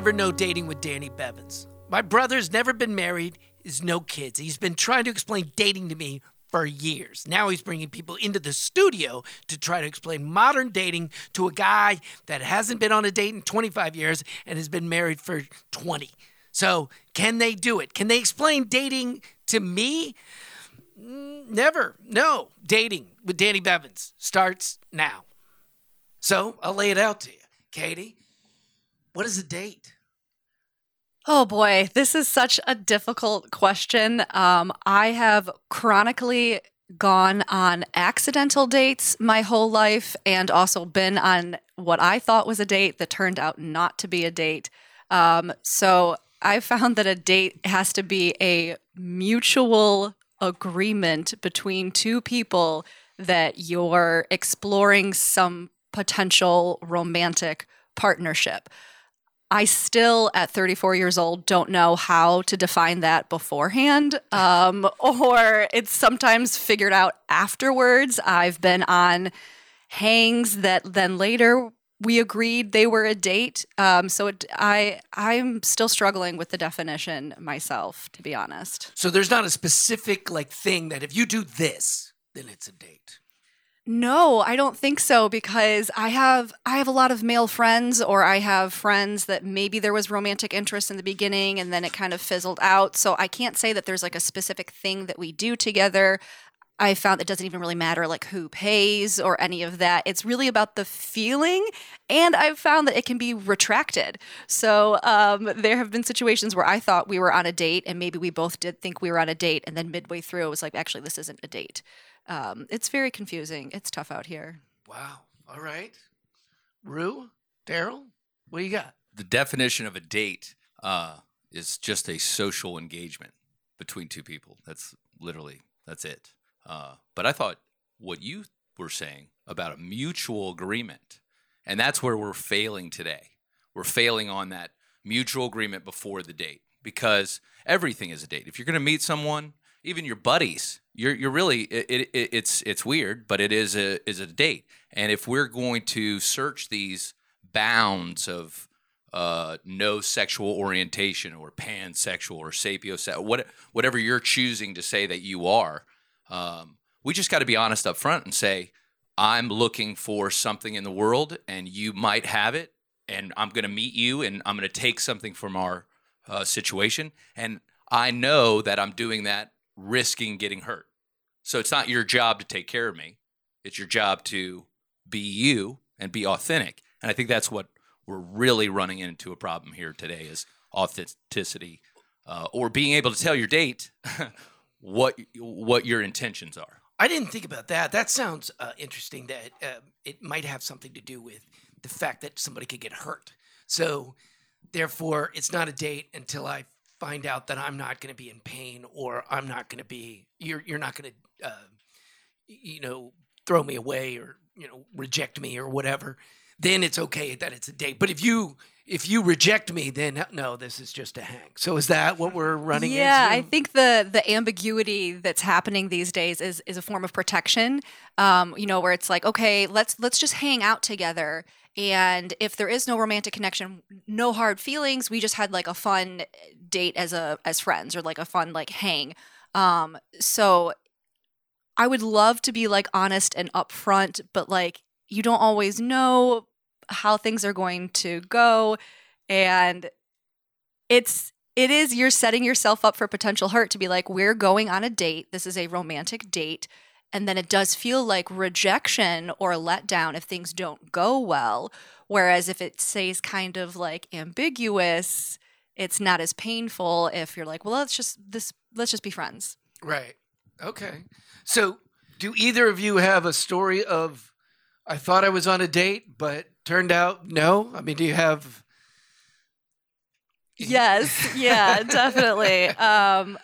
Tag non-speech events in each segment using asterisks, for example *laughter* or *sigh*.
never know dating with Danny Bevins. My brother's never been married, is no kids. He's been trying to explain dating to me for years. Now he's bringing people into the studio to try to explain modern dating to a guy that hasn't been on a date in 25 years and has been married for 20. So, can they do it? Can they explain dating to me? Mm, Never. No. Dating with Danny Bevins starts now. So, I'll lay it out to you. Kaiti, what is a date? Oh boy, this is such a difficult question. Um, I have chronically gone on accidental dates my whole life and also been on what I thought was a date that turned out not to be a date. Um, so I found that a date has to be a mutual agreement between two people that you're exploring some potential romantic partnership. I still, at 34 years old, don't know how to define that beforehand, *laughs* um, or it's sometimes figured out afterwards. I've been on hangs that then later we agreed they were a date. Um, so it, I, I'm still struggling with the definition myself, to be honest. So there's not a specific like thing that if you do this, then it's a date. No, I don't think so because I have I have a lot of male friends or I have friends that maybe there was romantic interest in the beginning and then it kind of fizzled out. So I can't say that there's like a specific thing that we do together. I found it doesn't even really matter like who pays or any of that. It's really about the feeling, and I've found that it can be retracted. So um, there have been situations where I thought we were on a date, and maybe we both did think we were on a date, and then midway through, it was like, actually, this isn't a date. Um, it's very confusing. It's tough out here. Wow. All right. Rue, Darrell, what do you got? the definition of a date uh, is just a social engagement between two people. That's literally that's it. Uh, but I thought what you were saying about a mutual agreement, and that's where we're failing today. We're failing on that mutual agreement before the date because everything is a date. If you're going to meet someone, even your buddies, you're you're really it, it, it's it's weird, but it is a is a date. And if we're going to search these bounds of uh, no sexual orientation or pansexual or sapiosexual, what, whatever you're choosing to say that you are, um, we just got to be honest up front and say, I'm looking for something in the world and you might have it. And I'm going to meet you and I'm going to take something from our uh, situation. And I know that I'm doing that risking getting hurt. So it's not your job to take care of me. It's your job to be you and be authentic. And I think that's what we're really running into a problem here today is authenticity uh, or being able to tell your date *laughs* what what your intentions are. I didn't think about that. That sounds uh, interesting. That uh, it might have something to do with the fact that somebody could get hurt. So, therefore, it's not a date until I find out that I'm not going to be in pain, or I'm not going to be. You're you're not going to, uh, you know, throw me away or you know reject me or whatever. Then it's okay that it's a date. But if you if you reject me, then no, this is just a hang. So is that what we're running into? yeah, I think the the ambiguity that's happening these days is is a form of protection. Um, you know, where it's like, okay, let's let's just hang out together. And if there is no romantic connection, no hard feelings, we just had like a fun date as a as friends or like a fun like hang. Um, so I would love to be like honest and upfront, but like you don't always know how things are going to go and it's it is you're setting yourself up for potential hurt to be like we're going on a date this is a romantic date and then it does feel like rejection or letdown if things don't go well whereas if it stays kind of like ambiguous it's not as painful if you're like well let's just this let's just be friends Right. Okay. So, do either of you have a story of I thought I was on a date, but turned out no? I mean, do you have Yes, yeah, *laughs* definitely. Um,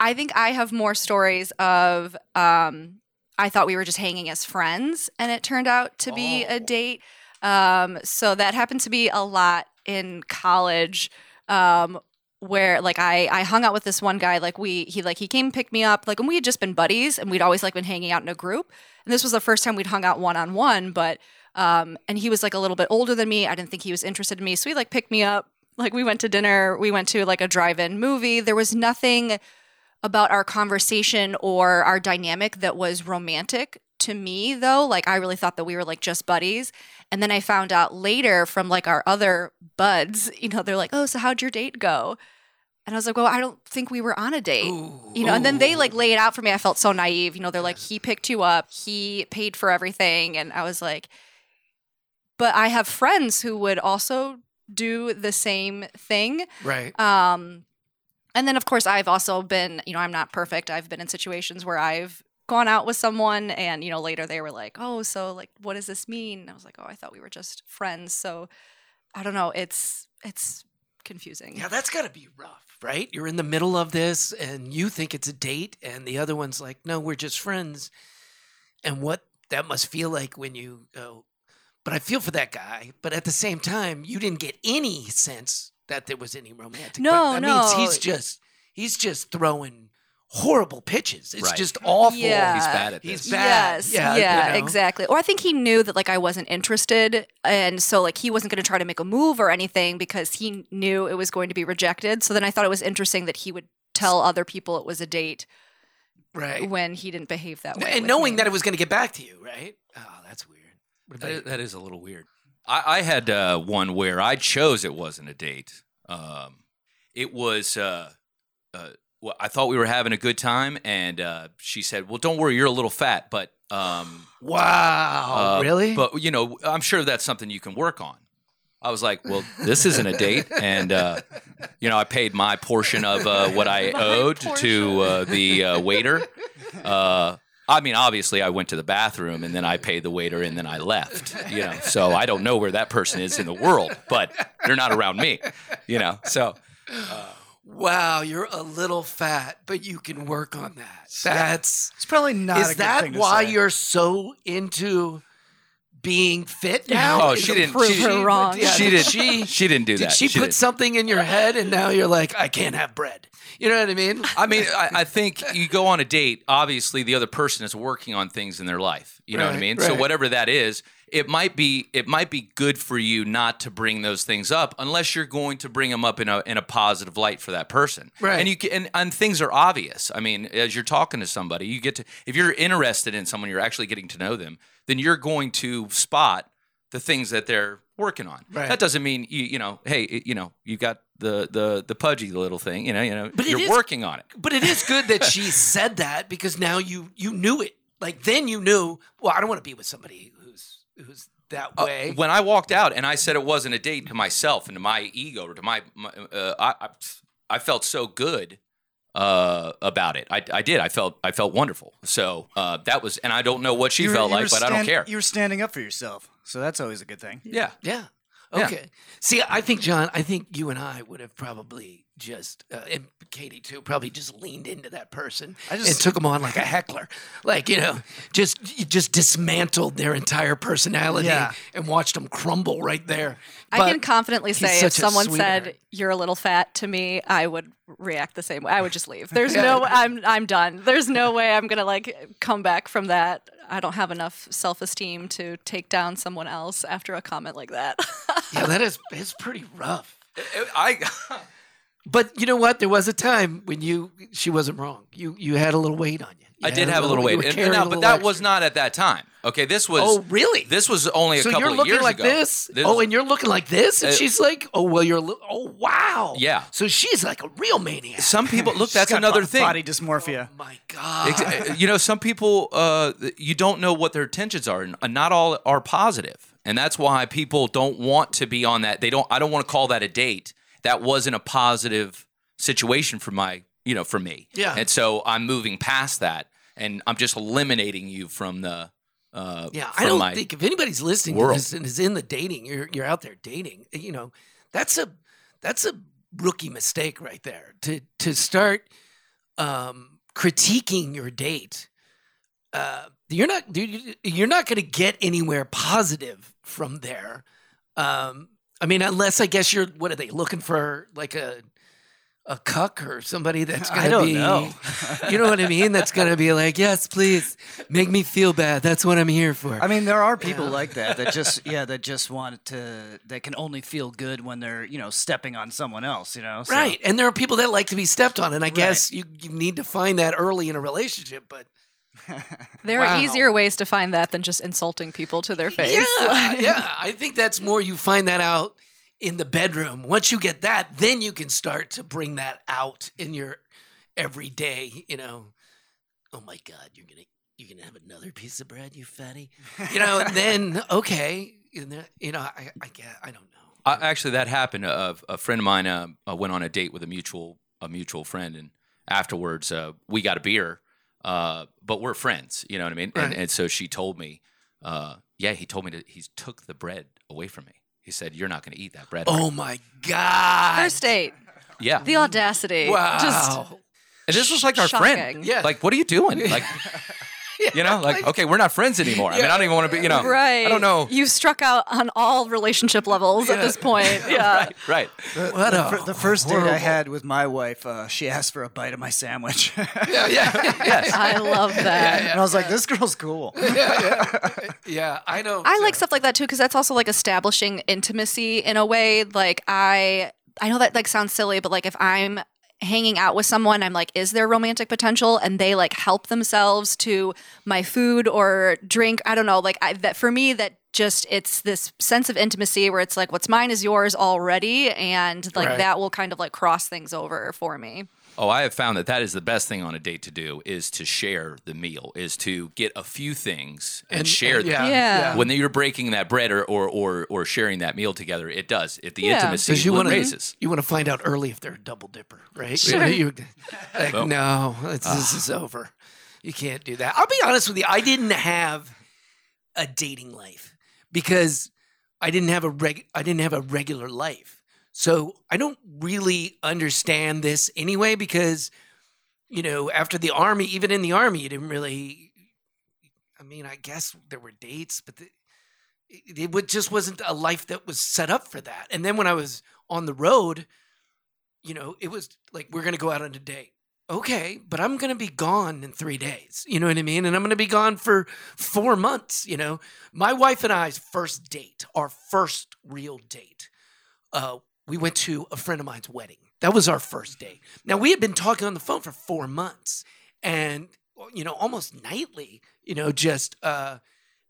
I think I have more stories of um, I thought we were just hanging as friends, and it turned out to be Oh. a date. Um, so that happened to be a lot in college. Um, where like I I hung out with this one guy like we he like he came pick me up like and we had just been buddies and we'd always like been hanging out in a group and this was the first time we'd hung out one on one but um and he was like a little bit older than me I didn't think he was interested in me so he like picked me up like we went to dinner, we went to like a drive-in movie. There was nothing about our conversation or our dynamic that was romantic to me though. Like I really thought that we were like just buddies. And then I found out later from like our other buds, you know, they're like, "Oh, so how'd your date go?" And I was like, well, I don't think we were on a date. Ooh, you know, and then they like lay it out for me. I felt so naive. You know, they're like, he picked you up, he paid for everything. And I was like, but I have friends who would also do the same thing. Right. Um, and then, of course, I've also been, you know, I'm not perfect. I've been in situations where I've gone out with someone and, you know, later they were like, oh, so like, what does this mean? And I was like, oh, I thought we were just friends. So I don't know. It's, it's confusing. Yeah, that's got to be rough, right? You're in the middle of this and you think it's a date, and the other one's like, no, we're just friends. And what that must feel like when you go, but I feel for that guy. But at the same time, you didn't get any sense that there was any romantic. but No, that means no. he's just he's just throwing horrible pitches. It's Right. just awful. Yeah. He's bad at He's this. bad. Yes. Yeah, Yeah. you know? Exactly. Or I think he knew that like I wasn't interested, and so like he wasn't going to try to make a move or anything because he knew it was going to be rejected. So then I thought it was interesting that he would tell other people it was a date Right. when he didn't behave that way. And knowing me. that it was going to get back to you, right? Oh, that's weird. That is, that is a little weird. I, I had uh, one where I chose it wasn't a date. Um, it was. Uh, uh, well, I thought we were having a good time, and uh, she said, "Well, don't worry, you're a little fat, but um, Wow. uh, really? But you know, I'm sure that's something you can work on." I was like, "Well, this isn't a date," and uh, you know, I paid my portion of uh, what I *laughs* owed to uh, the uh, waiter. Uh, I mean, obviously, I went to the bathroom and then I paid the waiter and then I left. You know, so I don't know where that person is in the world, but they're not around me. You know, so wow, you're a little fat, but you can work on that. That's It's probably not. a is good that thing to why say. you're so into being fit now? Oh, she didn't- Prove she- her wrong. Yeah, she did did. She She didn't do did that. she, put didn't. something in your head, and now you're like, I can't have bread. You know what I mean? I mean, I, I think you go on a date. Obviously, the other person is working on things in their life. You know what I Right, mean. So whatever that is, it might be it might be good for you not to bring those things up unless you're going to bring them up in a in a positive light for that person. Right. And you can, and, and things are obvious. I mean, as you're talking to somebody, you get to if you're interested in someone, you're actually getting to know them. Then you're going to spot the things that they're working on. Right. That doesn't mean you you know, hey, it- you know, you got the the the pudgy little thing. You know, you know, But you're is- working on it. But it is good that she *laughs* said that because now you you knew it. Like then you knew. Well, I don't want to be with somebody who's who's that Uh, way. when I walked out and I said it wasn't a date to myself and to my ego or to my, my uh, I, I I felt so good uh, about it. I, I did. I felt I felt wonderful. So uh, that was, and I don't know what she You were- felt you were like, but I don't care. You were standing up for yourself, so that's always a good thing. Yeah. Yeah. Yeah. Okay. See, I think John, I think you and I would have probably just, uh, and Kaiti too, probably just leaned into that person I and took them on like a heckler, like you know, just you just dismantled their entire personality Yeah. and watched them crumble right there. I But can confidently say if someone sweetheart. said you're a little fat to me, I would react the same way. I would just leave. There's Yeah. no I'm I'm done. There's no way I'm gonna like come back from that. I don't have enough self esteem to take down someone else after a comment like that. yeah, that *laughs* is it's pretty rough. I *laughs* But you know what? There was a time when you she wasn't wrong. You you had a little weight on you. You I had did have a little you weight, were and, carrying now, but little that was not at that time. Okay, this was. Oh, really? This was only a so couple you're of years like ago. this? Oh, and you're looking like this, and Uh, she's like, "Oh, well, you're. Li- oh, wow. Yeah. So she's like a real maniac. some people look. *laughs* That's That's got another bo- thing. Body dysmorphia. Oh my God. Uh, you know, some people, uh, you don't know what their intentions are, and not all are positive. positive, and that's why people don't want to be on that. They don't. I don't want to call that a date. That wasn't a positive situation for my, you know, for me. Yeah. And so I'm moving past that, and I'm just eliminating you from the. Uh, yeah, I don't think if anybody's listening to this and is in the dating, you're you're out there dating. You know, that's a that's a rookie mistake right there. To to start um, critiquing your date, uh, you're not dude, you- you're not going to get anywhere positive from there. Um, I mean, unless I guess you're what are they looking for like a a cuck or somebody that's *laughs* gonna I don't be know. *laughs* you know what I mean? That's gonna be like, yes, please make me feel bad. That's what I'm here for. I mean, there are people like that that just *laughs* yeah that just want to that can only feel good when they're you know stepping on someone else. You know, so- right. And there are people that like to be stepped on, and I guess you, you need to find that early in a relationship. But *laughs* There Wow. are easier ways to find that than just insulting people to their face. yeah, *laughs* yeah, I think that's more you find that out in the bedroom. Once you get that, then you can start to bring that out in your everyday. You know, oh my God, you're gonna you're gonna have another piece of bread, you fatty. You know, and then *laughs* okay, you know, you know, I I get, I don't know. Uh, actually, that happened. A, a friend of mine uh, uh, went on a date with a mutual a mutual friend, and afterwards uh, we got a beer. Uh, but we're friends, you know what I mean? And, Right. and so she told me, uh, yeah, he told me that he took the bread away from me. He said, "You're not going to eat that bread." Oh my God! First date, yeah. the audacity. wow. Just And this was like our Shocking. friend. Yeah. Like, what are you doing? *laughs* Like, *laughs* you know, like, okay, we're not friends anymore. I mean, I don't even want to be, you know, right. I don't know. You struck out on all relationship levels at this point. *laughs* Yeah. right, right. The, What the, a the first date I had with my wife, uh, she asked for a bite of my sandwich, *laughs* Yeah, yeah, Yes. I love that. and I was like, "This girl's cool." yeah. I don't. I like stuff like that too because that's also like establishing intimacy in a way. Like I, I know that like sounds silly, but like if I'm hanging out with someone, I'm like, is there romantic potential? And they like help themselves to my food or drink. I don't know. Like I, that for me, that just it's this sense of intimacy where it's like what's mine is yours already, and like Right. that will kind of like cross things over for me. Oh, I have found that that is the best thing on a date to do is to share the meal, is to get a few things and, share them. yeah, Yeah. When you're breaking that bread or, or, or, or sharing that meal together, it does. It, the Yeah. intimacy Because you want to raises. you want to find out early if they're a double dipper, right? Sure. You- *laughs* like, Well. no, it's, this is ah. over. You can't do that. I'll be honest with you. I didn't have a dating life because I didn't have a reg. I didn't have a regular life, so I don't really understand this anyway. Because you know, after the army, even in the army, you didn't really. I mean, I guess there were dates, but the, it, just wasn't a life that was set up for that. And then when I was on the road, you know, it was like we're gonna go out on a date. Okay, but I'm gonna be gone in three days. You know what I mean? And I'm gonna be gone for four months. You know, my wife and I's first date, our first real date, uh, we went to a friend of mine's wedding. That was our first date. Now we had been talking on the phone for four months, and you know, almost nightly. You know, just uh,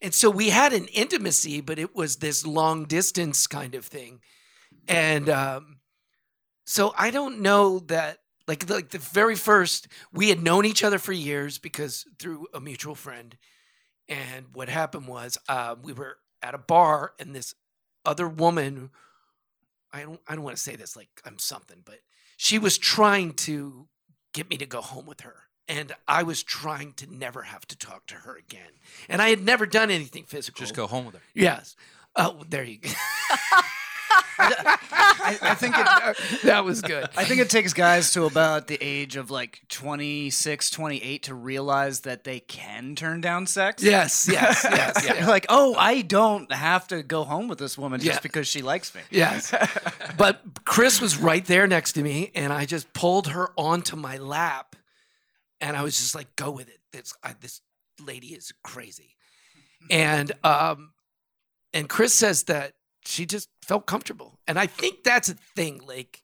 and so we had an intimacy, but it was this long distance kind of thing, and um, so I don't know that like like the very first we had known each other for years because through a mutual friend, and what happened was uh, we were at a bar and this other woman. I don't I don't want to say this like I'm something, but she was trying to get me to go home with her. And I was trying to never have to talk to her again. And I had never done anything physical. Just go home with her. Yes. Oh, there you go. *laughs* I, I think it, that was good. I think it takes guys to about the age of like 26, 28 to realize that they can turn down sex. Yes, *laughs* yes, yes, yes. like, oh, I don't have to go home with this woman just Yeah. because she likes me. Yes. But Chris was right there next to me, and I just pulled her onto my lap, and I was just like, "Go with it. This I, this lady is crazy," and um, and Chris says that she just felt comfortable, and I think that's a thing. Like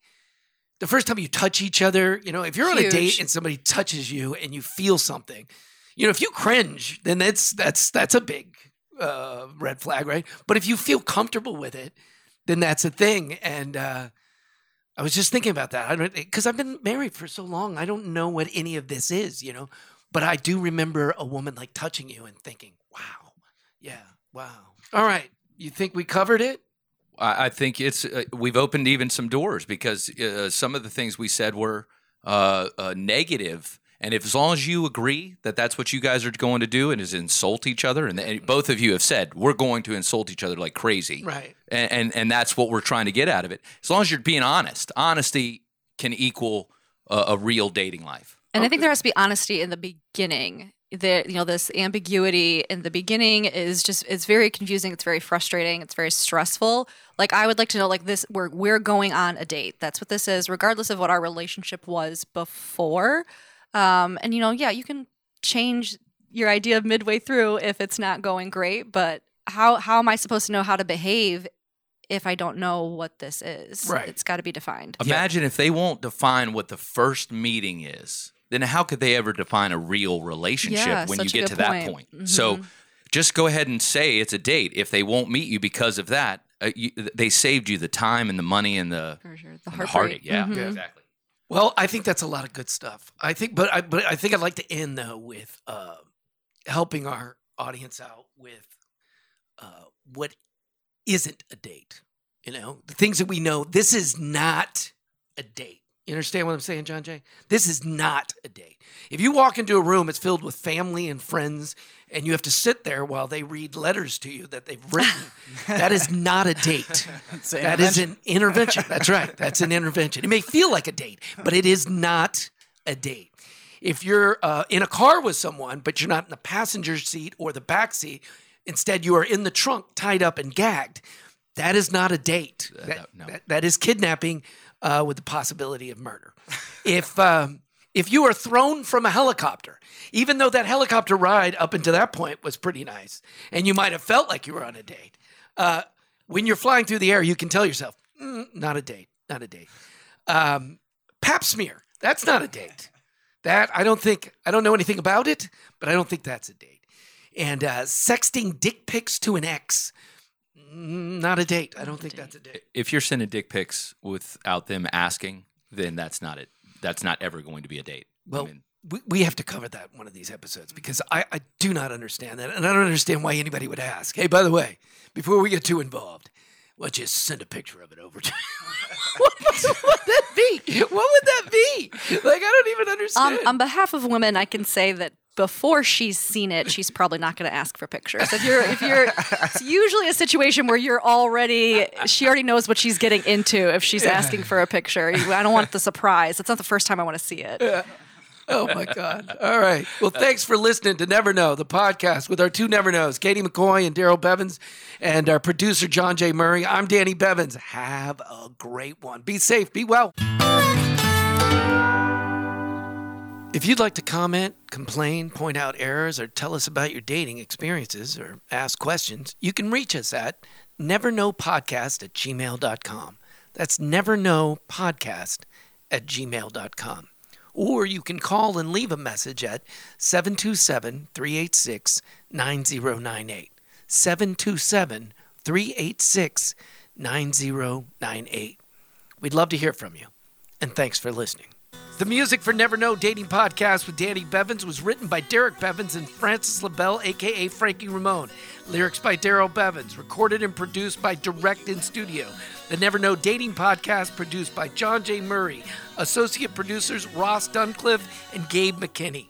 the first time you touch each other, you know, if you're on a date and somebody touches you and you feel something, you know, if you cringe, then that's that's that's a big uh, red flag, right? But if you feel comfortable with it, then that's a thing. And uh, I was just thinking about that. I don't because I've been married for so long. I don't know what any of this is, you know. But I do remember a woman like touching you and thinking, "Wow, yeah, wow." All right, you think we covered it? I, I think it's uh, we've opened even some doors because uh, some of the things we said were uh, uh, negative. And if as long as you agree that that's what you guys are going to do and is insult each other, and, and both of you have said we're going to insult each other like crazy, Right. and, and and that's what we're trying to get out of it. As long as you're being honest, honesty can equal a, a real dating life. And I think there has to be honesty in the beginning the you know this ambiguity in the beginning is just it's very confusing it's very frustrating it's very stressful. Like i would like to know like this we're we're going on a date. That's what this is regardless of what our relationship was before. Um and you know yeah you can change your idea midway through if it's not going great but how how am i supposed to know how to behave if i don't know what this is? Right. it's got to be defined. Imagine if they won't define what the first meeting is, then how could they ever define a real relationship Yeah, when you get good to that point. point? Mhm. So just go ahead and say it's a date. If they won't meet you because of that, uh, you, they saved you the time and the money and the, sure the and the heartbreak heartache. Yeah, Mhm. exactly. Well, I think that's a lot of good stuff. I think, but I, but I think I'd like to end though with uh, helping our audience out with uh, what isn't a date. You know, the things that we know. This is not a date. You understand what I'm saying, John J.? This is not a date. If you walk into a room, it's filled with family and friends, and you have to sit there while they read letters to you that they've written. that is not a date. *laughs* That is an intervention. That's right. That's an intervention. It may feel like a date, but it is not a date. If you're uh, in a car with someone, but you're not in the passenger seat or the back seat, instead you are in the trunk, tied up and gagged, that is not a date. That, that- no. that- that is kidnapping uh, with the possibility of murder. if um, if you are thrown from a helicopter, even though that helicopter ride up until that point was pretty nice, and you might have felt like you were on a date, uh, when you're flying through the air, you can tell yourself, "Mm, not a date, not a date. Um, pap smear, that's not a date. That I don't think I don't know anything about it, but I don't think that's a date. And uh, sexting dick pics to an ex, not a date. I don't think that's a date. If you're sending dick pics without them asking, then that's not it. That's not ever going to be a date. I Well, mean, we, we have to cover that in one of these episodes because I, I do not understand that. And I don't understand why anybody would ask. Hey, by the way, before we get too involved, why don't you send a picture of it over to what, *laughs* *laughs* what would that be? What would that be? Like, I don't even understand. Um, on behalf of women, I can say that before she's seen it, she's probably not going to ask for pictures. If you're, if you're, it's usually a situation where you're already, she already knows what she's getting into. If she's asking for a picture, I don't want the surprise. It's not the first time I want to see it. Oh my God. All right. Well, thanks for listening to Never Know, the podcast with our two Never Knows, Kaiti McCoy and Darrell Bevins, and our producer, John J. Murray. I'm Danny Bevins. Have a great one. Be safe. Be well. If you'd like to comment, complain, point out errors, or tell us about your dating experiences or ask questions, you can reach us at neverknowpodcast at gmail.com. That's neverknowpodcast at gmail.com. Or you can call and leave a message at 727 386 9098. 727 386 9098. We'd love to hear from you. And thanks for listening. The music for Never Know Dating Podcast with Danny Bevins was written by Derek Bevins and Francis LaBelle, aka Frankie Ramone. Lyrics by Darrell Bevins. Recorded and produced by Direct in Studio. The Never Know Dating Podcast produced by John J. Murray. Associate producers Ross Duncliffe and Gabe McKinney.